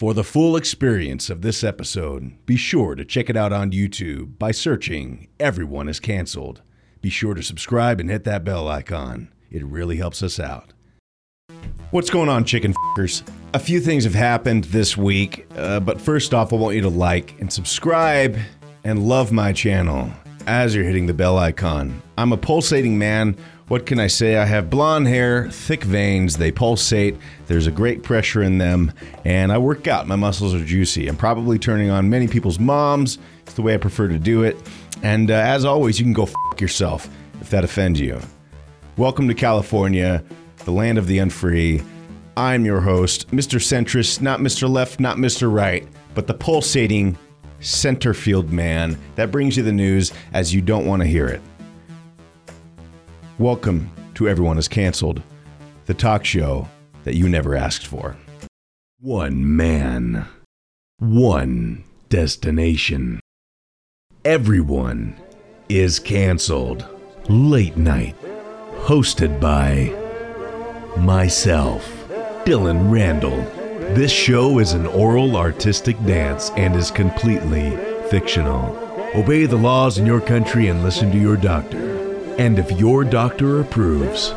For the full experience of this episode, be sure to check it out on YouTube by searching Everyone is Cancelled. Be sure to subscribe and hit that bell icon. It really helps us out. What's going on, chicken fuckers? A few things have happened this week, uh, but first off, I want you to like and subscribe and love my channel as you're hitting the bell icon. I'm a pulsating man. What can I say? I have blonde hair, thick veins, they pulsate, there's a great pressure in them, and I work out. My muscles are juicy. I'm probably turning on many people's moms. It's the way I prefer to do it. And uh, as always, you can go fuck yourself if that offends you. Welcome to California, the land of the unfree. I'm your host, Mr. Centrist, not Mr. Left, not Mr. Right, but the pulsating center field man that brings you the news as you don't want to hear it. Welcome to Everyone is Cancelled, the talk show that you never asked for. One man, one destination. Everyone is canceled. Late night, hosted by myself, Dylan Randall. This show is an oral artistic dance and is completely fictional. Obey the laws in your country and listen to your doctor. And if your doctor approves,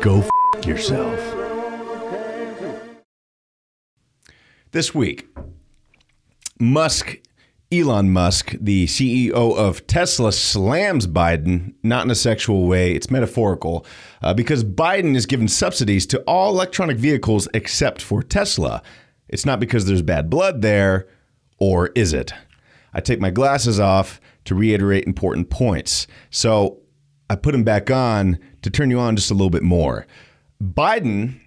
go f yourself. This week, Musk, Elon Musk, the CEO of Tesla, slams Biden, not in a sexual way, it's metaphorical, uh, because Biden is giving subsidies to all electronic vehicles except for Tesla. It's not because there's bad blood there, or is it? I take my glasses off to reiterate important points. So I put him back on to turn you on just a little bit more. Biden,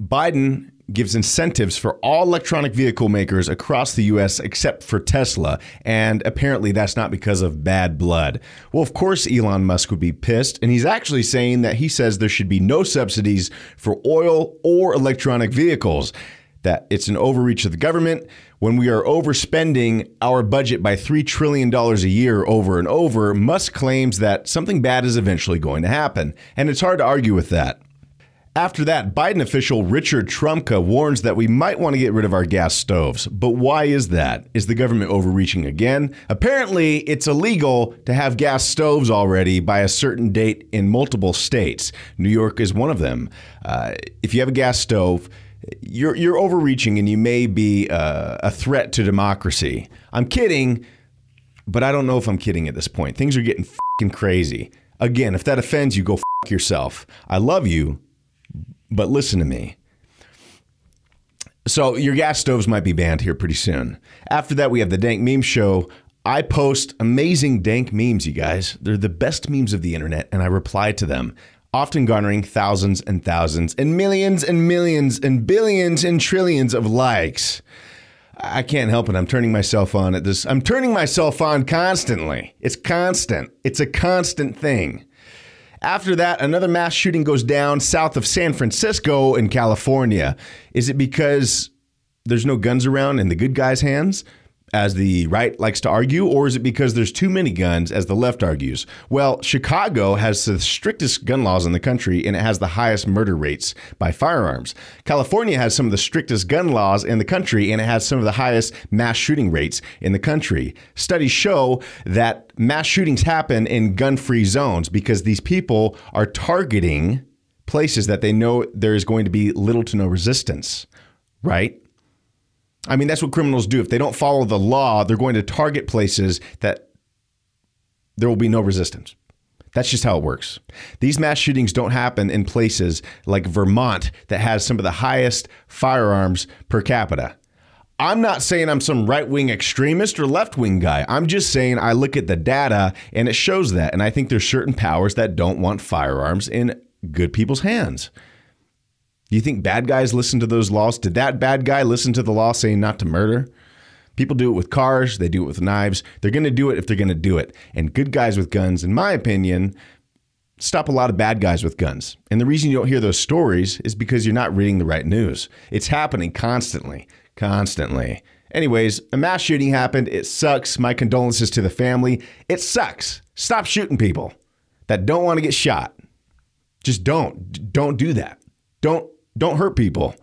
Biden gives incentives for all electronic vehicle makers across the US except for Tesla. And apparently that's not because of bad blood. Well, of course, Elon Musk would be pissed. And he's actually saying that he says there should be no subsidies for oil or electronic vehicles, that it's an overreach of the government. When we are overspending our budget by $3 trillion a year over and over, Musk claims that something bad is eventually going to happen. And it's hard to argue with that. After that, Biden official Richard Trumka warns that we might want to get rid of our gas stoves. But why is that? Is the government overreaching again? Apparently, it's illegal to have gas stoves already by a certain date in multiple states. New York is one of them. Uh, if you have a gas stove, you're you're overreaching and you may be uh, a threat to democracy. I'm kidding, but I don't know if I'm kidding at this point. Things are getting fucking crazy. Again, if that offends you, go fuck yourself. I love you, but listen to me. So your gas stoves might be banned here pretty soon. After that, we have the Dank Meme Show. I post amazing dank memes, you guys. They're the best memes of the internet, and I reply to them often garnering thousands and thousands and millions and millions and billions and trillions of likes. I can't help it. I'm turning myself on at this. I'm turning myself on constantly. It's constant. It's a constant thing. After that, another mass shooting goes down south of San Francisco in California. Is it because there's no guns around in the good guys' hands? As the right likes to argue, or is it because there's too many guns, as the left argues? Well, Chicago has the strictest gun laws in the country, and it has the highest murder rates by firearms. California has some of the strictest gun laws in the country, and it has some of the highest mass shooting rates in the country. Studies show that mass shootings happen in gun free zones because these people are targeting places that they know there is going to be little to no resistance, right? I mean, that's what criminals do. If they don't follow the law, they're going to target places that there will be no resistance. That's just how it works. These mass shootings don't happen in places like Vermont that has some of the highest firearms per capita. I'm not saying I'm some right wing extremist or left wing guy. I'm just saying I look at the data and it shows that. And I think there's certain powers that don't want firearms in good people's hands. Do you think bad guys listen to those laws? Did that bad guy listen to the law saying not to murder? People do it with cars, they do it with knives. They're going to do it if they're going to do it. And good guys with guns, in my opinion, stop a lot of bad guys with guns. And the reason you don't hear those stories is because you're not reading the right news. It's happening constantly, constantly. Anyways, a mass shooting happened. It sucks. My condolences to the family. It sucks. Stop shooting people that don't want to get shot. Just don't. Don't do that. Don't don't hurt people.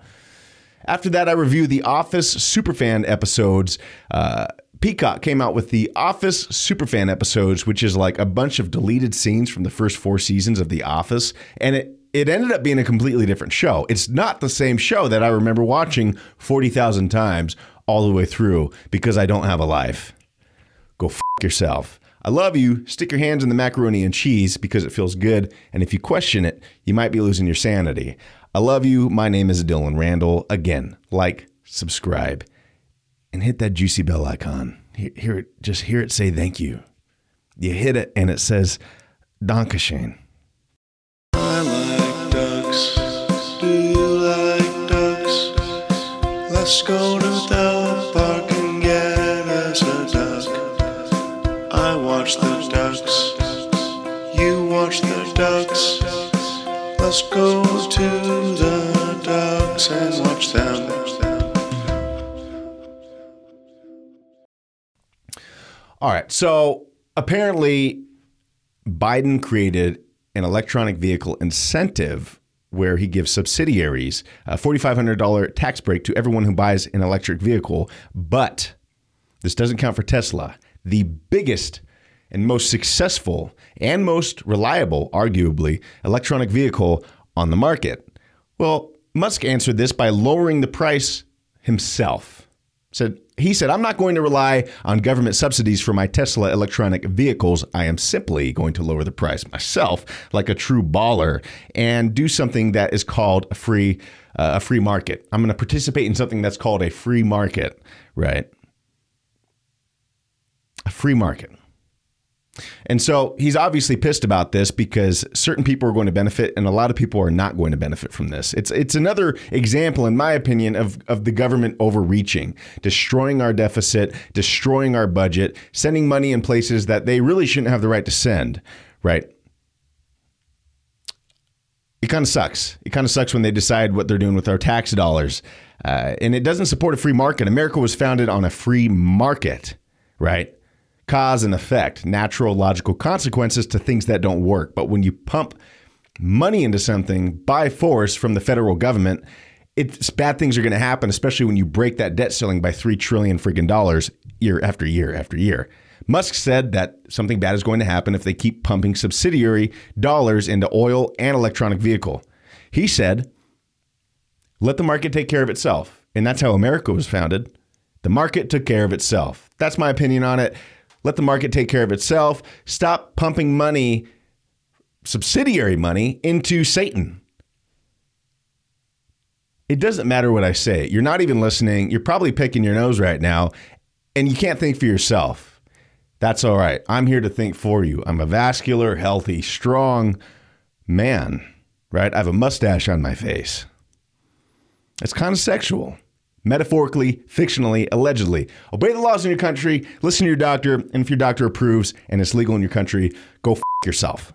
After that, I review the Office Superfan episodes. Uh, Peacock came out with the Office Superfan episodes, which is like a bunch of deleted scenes from the first four seasons of The Office. And it, it ended up being a completely different show. It's not the same show that I remember watching 40,000 times all the way through because I don't have a life. Go f yourself. I love you. Stick your hands in the macaroni and cheese because it feels good. And if you question it, you might be losing your sanity. I love you. My name is Dylan Randall. Again, like, subscribe, and hit that juicy bell icon. Hear, it, just hear it say thank you. You hit it and it says Dankeschön. I like ducks. Do you like ducks? Let's go Let's go to the ducks and watch them. All right. So apparently, Biden created an electronic vehicle incentive where he gives subsidiaries a $4,500 tax break to everyone who buys an electric vehicle. But this doesn't count for Tesla, the biggest and most successful and most reliable, arguably, electronic vehicle on the market. Well, Musk answered this by lowering the price himself. Said he said, I'm not going to rely on government subsidies for my Tesla electronic vehicles. I am simply going to lower the price myself, like a true baller, and do something that is called a free uh, a free market. I'm going to participate in something that's called a free market, right? A free market. And so he's obviously pissed about this because certain people are going to benefit and a lot of people are not going to benefit from this. It's it's another example, in my opinion, of, of the government overreaching, destroying our deficit, destroying our budget, sending money in places that they really shouldn't have the right to send, right? It kind of sucks. It kind of sucks when they decide what they're doing with our tax dollars. Uh, and it doesn't support a free market. America was founded on a free market, right? Cause and effect, natural logical consequences to things that don't work. But when you pump money into something by force from the federal government, it's bad things are going to happen, especially when you break that debt ceiling by three trillion freaking dollars year after year after year. Musk said that something bad is going to happen if they keep pumping subsidiary dollars into oil and electronic vehicle. He said, "Let the market take care of itself." And that's how America was founded. The market took care of itself. That's my opinion on it. Let the market take care of itself. Stop pumping money, subsidiary money, into Satan. It doesn't matter what I say. You're not even listening. You're probably picking your nose right now, and you can't think for yourself. That's all right. I'm here to think for you. I'm a vascular, healthy, strong man, right? I have a mustache on my face. It's kind of sexual metaphorically, fictionally, allegedly. Obey the laws in your country, listen to your doctor, and if your doctor approves and it's legal in your country, go f yourself.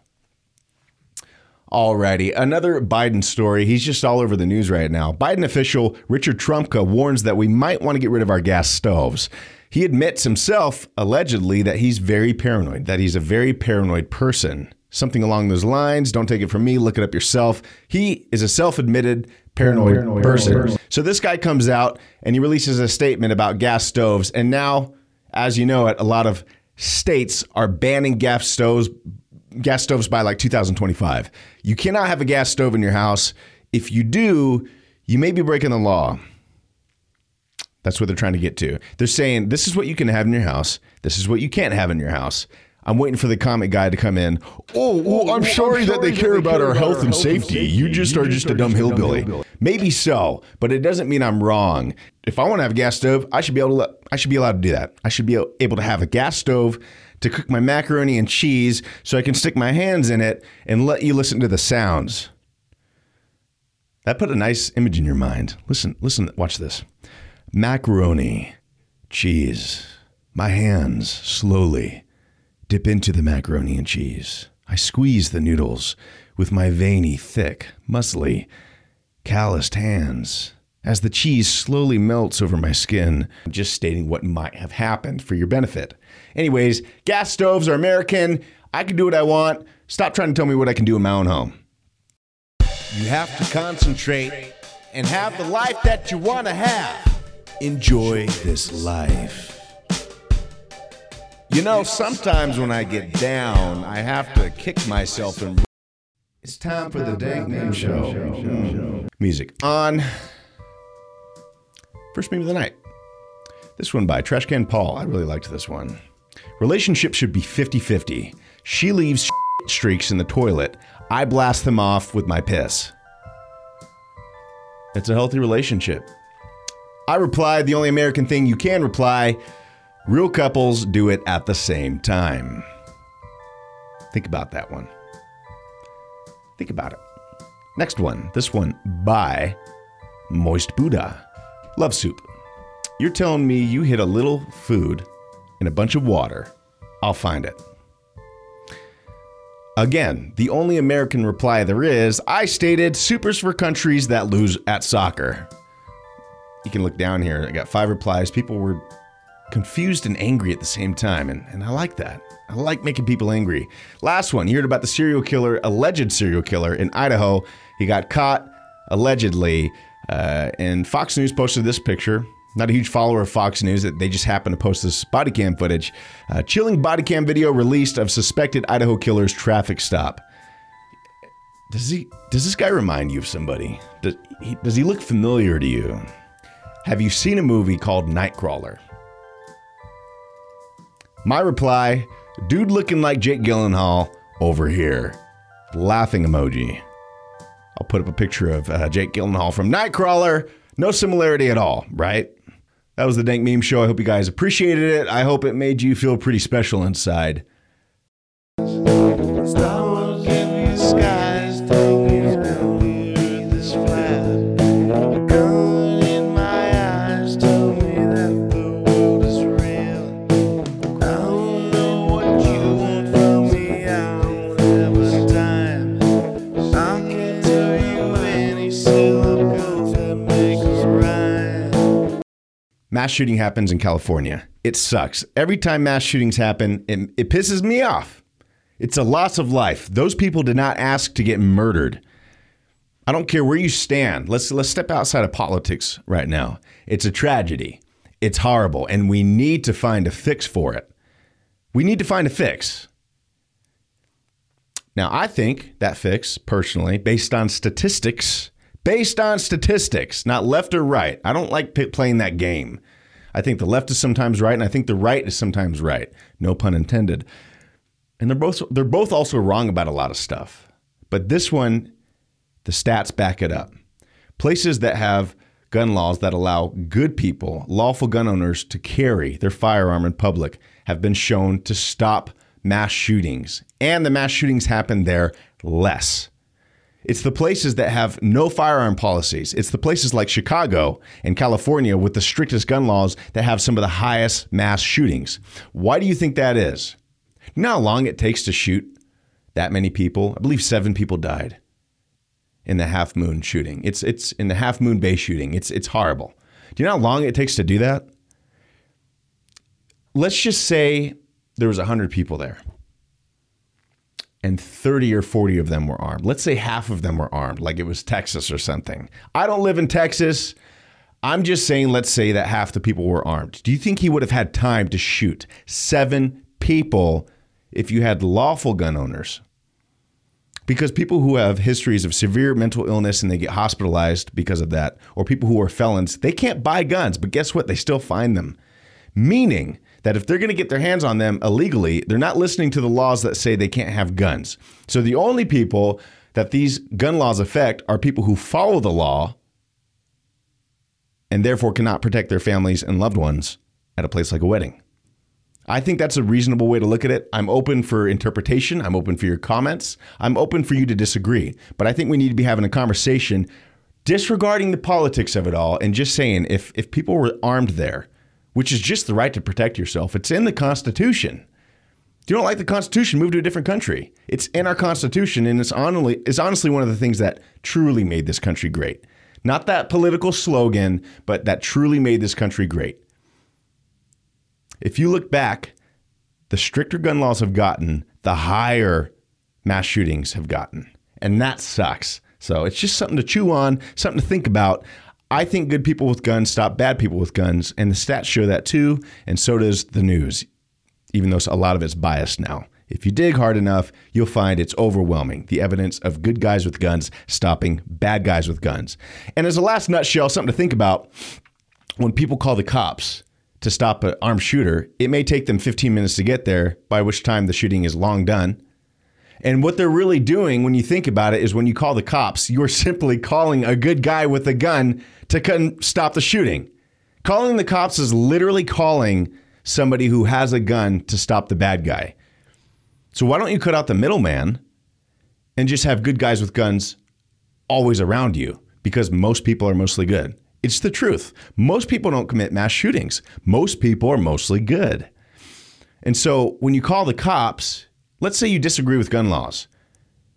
Alrighty, another Biden story. He's just all over the news right now. Biden official Richard Trumka uh, warns that we might want to get rid of our gas stoves. He admits himself, allegedly, that he's very paranoid, that he's a very paranoid person. Something along those lines. Don't take it from me, look it up yourself. He is a self admitted paranoid, paranoid person. person. So this guy comes out and he releases a statement about gas stoves. And now, as you know it, a lot of states are banning gas stoves gas stoves by like 2025. You cannot have a gas stove in your house. If you do, you may be breaking the law. That's what they're trying to get to. They're saying this is what you can have in your house. This is what you can't have in your house. I'm waiting for the comic guy to come in. Oh, well, I'm, sorry, I'm sorry that they care, that they about, care our health and safety. safety. You just you are just, just a dumb hillbilly. hillbilly. Maybe so, but it doesn't mean I'm wrong. If I want to have a gas stove, I should be able to. I should be allowed to do that. I should be able to have a gas stove to cook my macaroni and cheese, so I can stick my hands in it and let you listen to the sounds. That put a nice image in your mind. Listen, listen, watch this. Macaroni, cheese, my hands slowly Dip into the macaroni and cheese. I squeeze the noodles with my veiny, thick, muscly, calloused hands as the cheese slowly melts over my skin, just stating what might have happened for your benefit. Anyways, gas stoves are American. I can do what I want. Stop trying to tell me what I can do in my own home. You have to concentrate and have the life that you want to have. Enjoy this life. You know, sometimes when I get down, I have to kick myself and. It's time for the Dank Meme Show. Mm. Music on. First meme of the night. This one by Trashcan Paul. I really liked this one. Relationships should be 50 50. She leaves streaks in the toilet. I blast them off with my piss. It's a healthy relationship. I replied the only American thing you can reply real couples do it at the same time. Think about that one. Think about it. Next one. This one by Moist Buddha. Love soup. You're telling me you hit a little food in a bunch of water. I'll find it. Again, the only American reply there is I stated supers for countries that lose at soccer. You can look down here. I got five replies. People were confused and angry at the same time, and, and I like that. I like making people angry. Last one, you heard about the serial killer, alleged serial killer in Idaho. He got caught allegedly, uh, and Fox News posted this picture. Not a huge follower of Fox News, that they just happened to post this body cam footage. Uh, chilling body cam video released of suspected Idaho killer's traffic stop. Does he? Does this guy remind you of somebody? Does he, does he look familiar to you? Have you seen a movie called Nightcrawler? My reply: Dude looking like Jake Gyllenhaal over here. Laughing emoji. I'll put up a picture of uh, Jake Gyllenhaal from Nightcrawler. No similarity at all, right? That was the Dank Meme Show. I hope you guys appreciated it. I hope it made you feel pretty special inside. Mass shooting happens in California. It sucks. Every time mass shootings happen, it, it pisses me off. It's a loss of life. Those people did not ask to get murdered. I don't care where you stand. Let's let's step outside of politics right now. It's a tragedy. It's horrible and we need to find a fix for it. We need to find a fix. Now, I think that fix, personally, based on statistics, based on statistics, not left or right. I don't like p- playing that game. I think the left is sometimes right, and I think the right is sometimes right. No pun intended. And they're both they're both also wrong about a lot of stuff. But this one, the stats back it up. Places that have gun laws that allow good people, lawful gun owners, to carry their firearm in public have been shown to stop mass shootings. And the mass shootings happen there less. It's the places that have no firearm policies. It's the places like Chicago and California with the strictest gun laws that have some of the highest mass shootings. Why do you think that is? You know how long it takes to shoot that many people? I believe seven people died in the Half Moon shooting. It's it's in the Half Moon Bay shooting. It's it's horrible. Do you know how long it takes to do that? Let's just say there was 100 people there and 30 or 40 of them were armed. Let's say half of them were armed, like it was Texas or something. I don't live in Texas. I'm just saying, let's say that half the people were armed. Do you think he would have had time to shoot seven people if you had lawful gun owners? Because people who have histories of severe mental illness and they get hospitalized because of that, or people who are felons, they can't buy guns, but guess what? They still find them. Meaning that if they're going to get their hands on them illegally, they're not listening to the laws that say they can't have guns. So the only people that these gun laws affect are people who follow the law and therefore cannot protect their families and loved ones at a place like a wedding. I think that's a reasonable way to look at it. I'm open for interpretation. I'm open for your comments. I'm open for you to disagree. But I think we need to be having a conversation disregarding the politics of it all and just saying if if people were armed there, which is just the right to protect yourself, it's in the Constitution. If you don't like the Constitution, move to a different country. It's in our Constitution, and it's honestly, it's honestly one of the things that truly made this country great. Not that political slogan, but that truly made this country great. If you look back, the stricter gun laws have gotten, the higher mass shootings have gotten. And that sucks. So it's just something to chew on, something to think about. I think good people with guns stop bad people with guns, and the stats show that too, and so does the news, even though a lot of it's biased now. If you dig hard enough, you'll find it's overwhelming the evidence of good guys with guns stopping bad guys with guns. And as a last nutshell, something to think about when people call the cops to stop an armed shooter, it may take them 15 minutes to get there, by which time the shooting is long done. And what they're really doing when you think about it is when you call the cops, you're simply calling a good guy with a gun to stop the shooting. Calling the cops is literally calling somebody who has a gun to stop the bad guy. So why don't you cut out the middleman and just have good guys with guns always around you? Because most people are mostly good. It's the truth. Most people don't commit mass shootings. Most people are mostly good. And so when you call the cops, let's say you disagree with gun laws,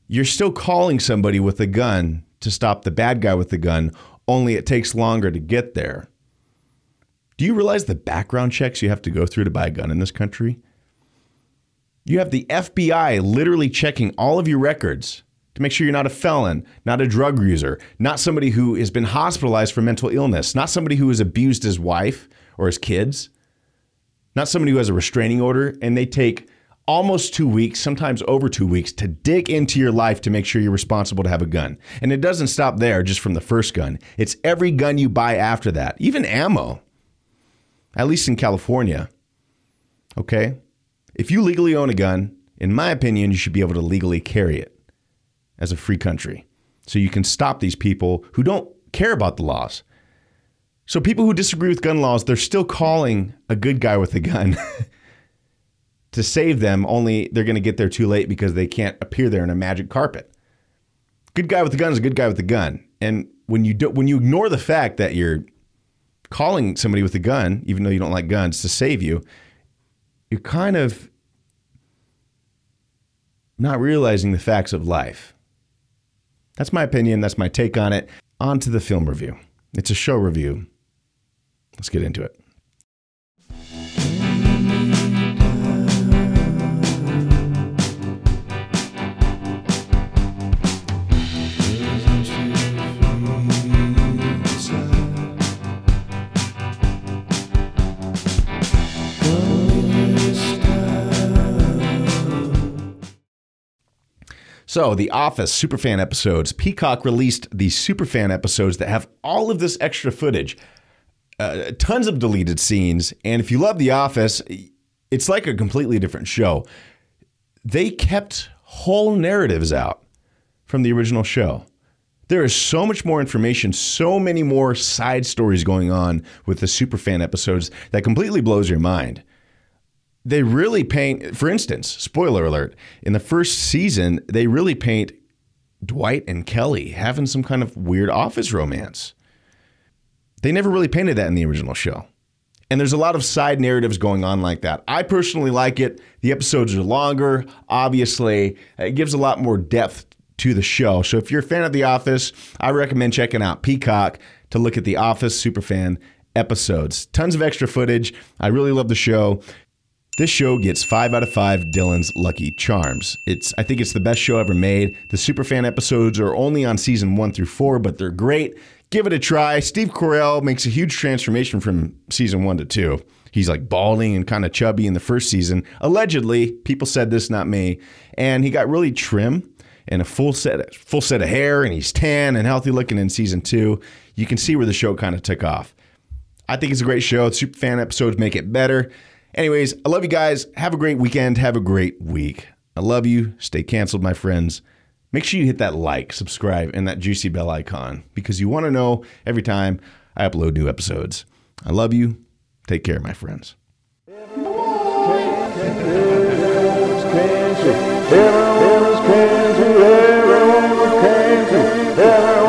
you're still calling somebody with a gun to stop the bad guy with the gun, only it takes longer to get there. Do you realize the background checks you have to go through to buy a gun in this country? You have the FBI literally checking all of your records to make sure you're not a felon, not a drug user, not somebody who has been hospitalized for mental illness, not somebody who has abused his wife or his kids, not somebody who has a restraining order, and they take almost two weeks, sometimes over two weeks, to dig into your life to make sure you're responsible to have a gun. And it doesn't stop there just from the first gun, it's every gun you buy after that, even ammo, at least in California. Okay? If you legally own a gun, in my opinion, you should be able to legally carry it as a free country. So you can stop these people who don't care about the laws. So people who disagree with gun laws, they're still calling a good guy with a gun to save them, only they're going to get there too late because they can't appear there in a magic carpet. Good guy with a gun is a good guy with a gun. And when you do, when you ignore the fact that you're calling somebody with a gun, even though you don't like guns, to save you, you're kind of not realizing the facts of life. That's my opinion. That's my take on it. On to the film review. It's a show review. Let's get into it. So, The Office Superfan episodes. Peacock released the Superfan episodes that have all of this extra footage, uh, tons of deleted scenes. And if you love The Office, it's like a completely different show. They kept whole narratives out from the original show. There is so much more information, so many more side stories going on with the Superfan episodes that completely blows your mind they really paint, for instance, spoiler alert, in the first season, they really paint Dwight and Kelly having some kind of weird office romance. They never really painted that in the original show. And there's a lot of side narratives going on like that. I personally like it. The episodes are longer. Obviously, it gives a lot more depth to the show. So if you're a fan of The Office, I recommend checking out Peacock to look at The Office Superfan episodes. Tons of extra footage. I really love the show. This show gets five out of five Dylan's Lucky Charms. It's I think it's the best show ever made. The Superfan episodes are only on season one through four, but they're great. Give it a try. Steve Carell makes a huge transformation from season one to two. He's like balding and kind of chubby in the first season. Allegedly, people said this, not me. And he got really trim and a full set full set of hair, and he's tan and healthy looking in season two. You can see where the show kind of took off. I think it's a great show. Superfan episodes make it better. Anyways, I love you guys. Have a great weekend. Have a great week. I love you. Stay canceled, my friends. Make sure you hit that like, subscribe, and that juicy bell icon because you want to know every time I upload new episodes. I love you. Take care, my friends. Everyone's crazy, everyone's crazy, everyone's crazy, everyone's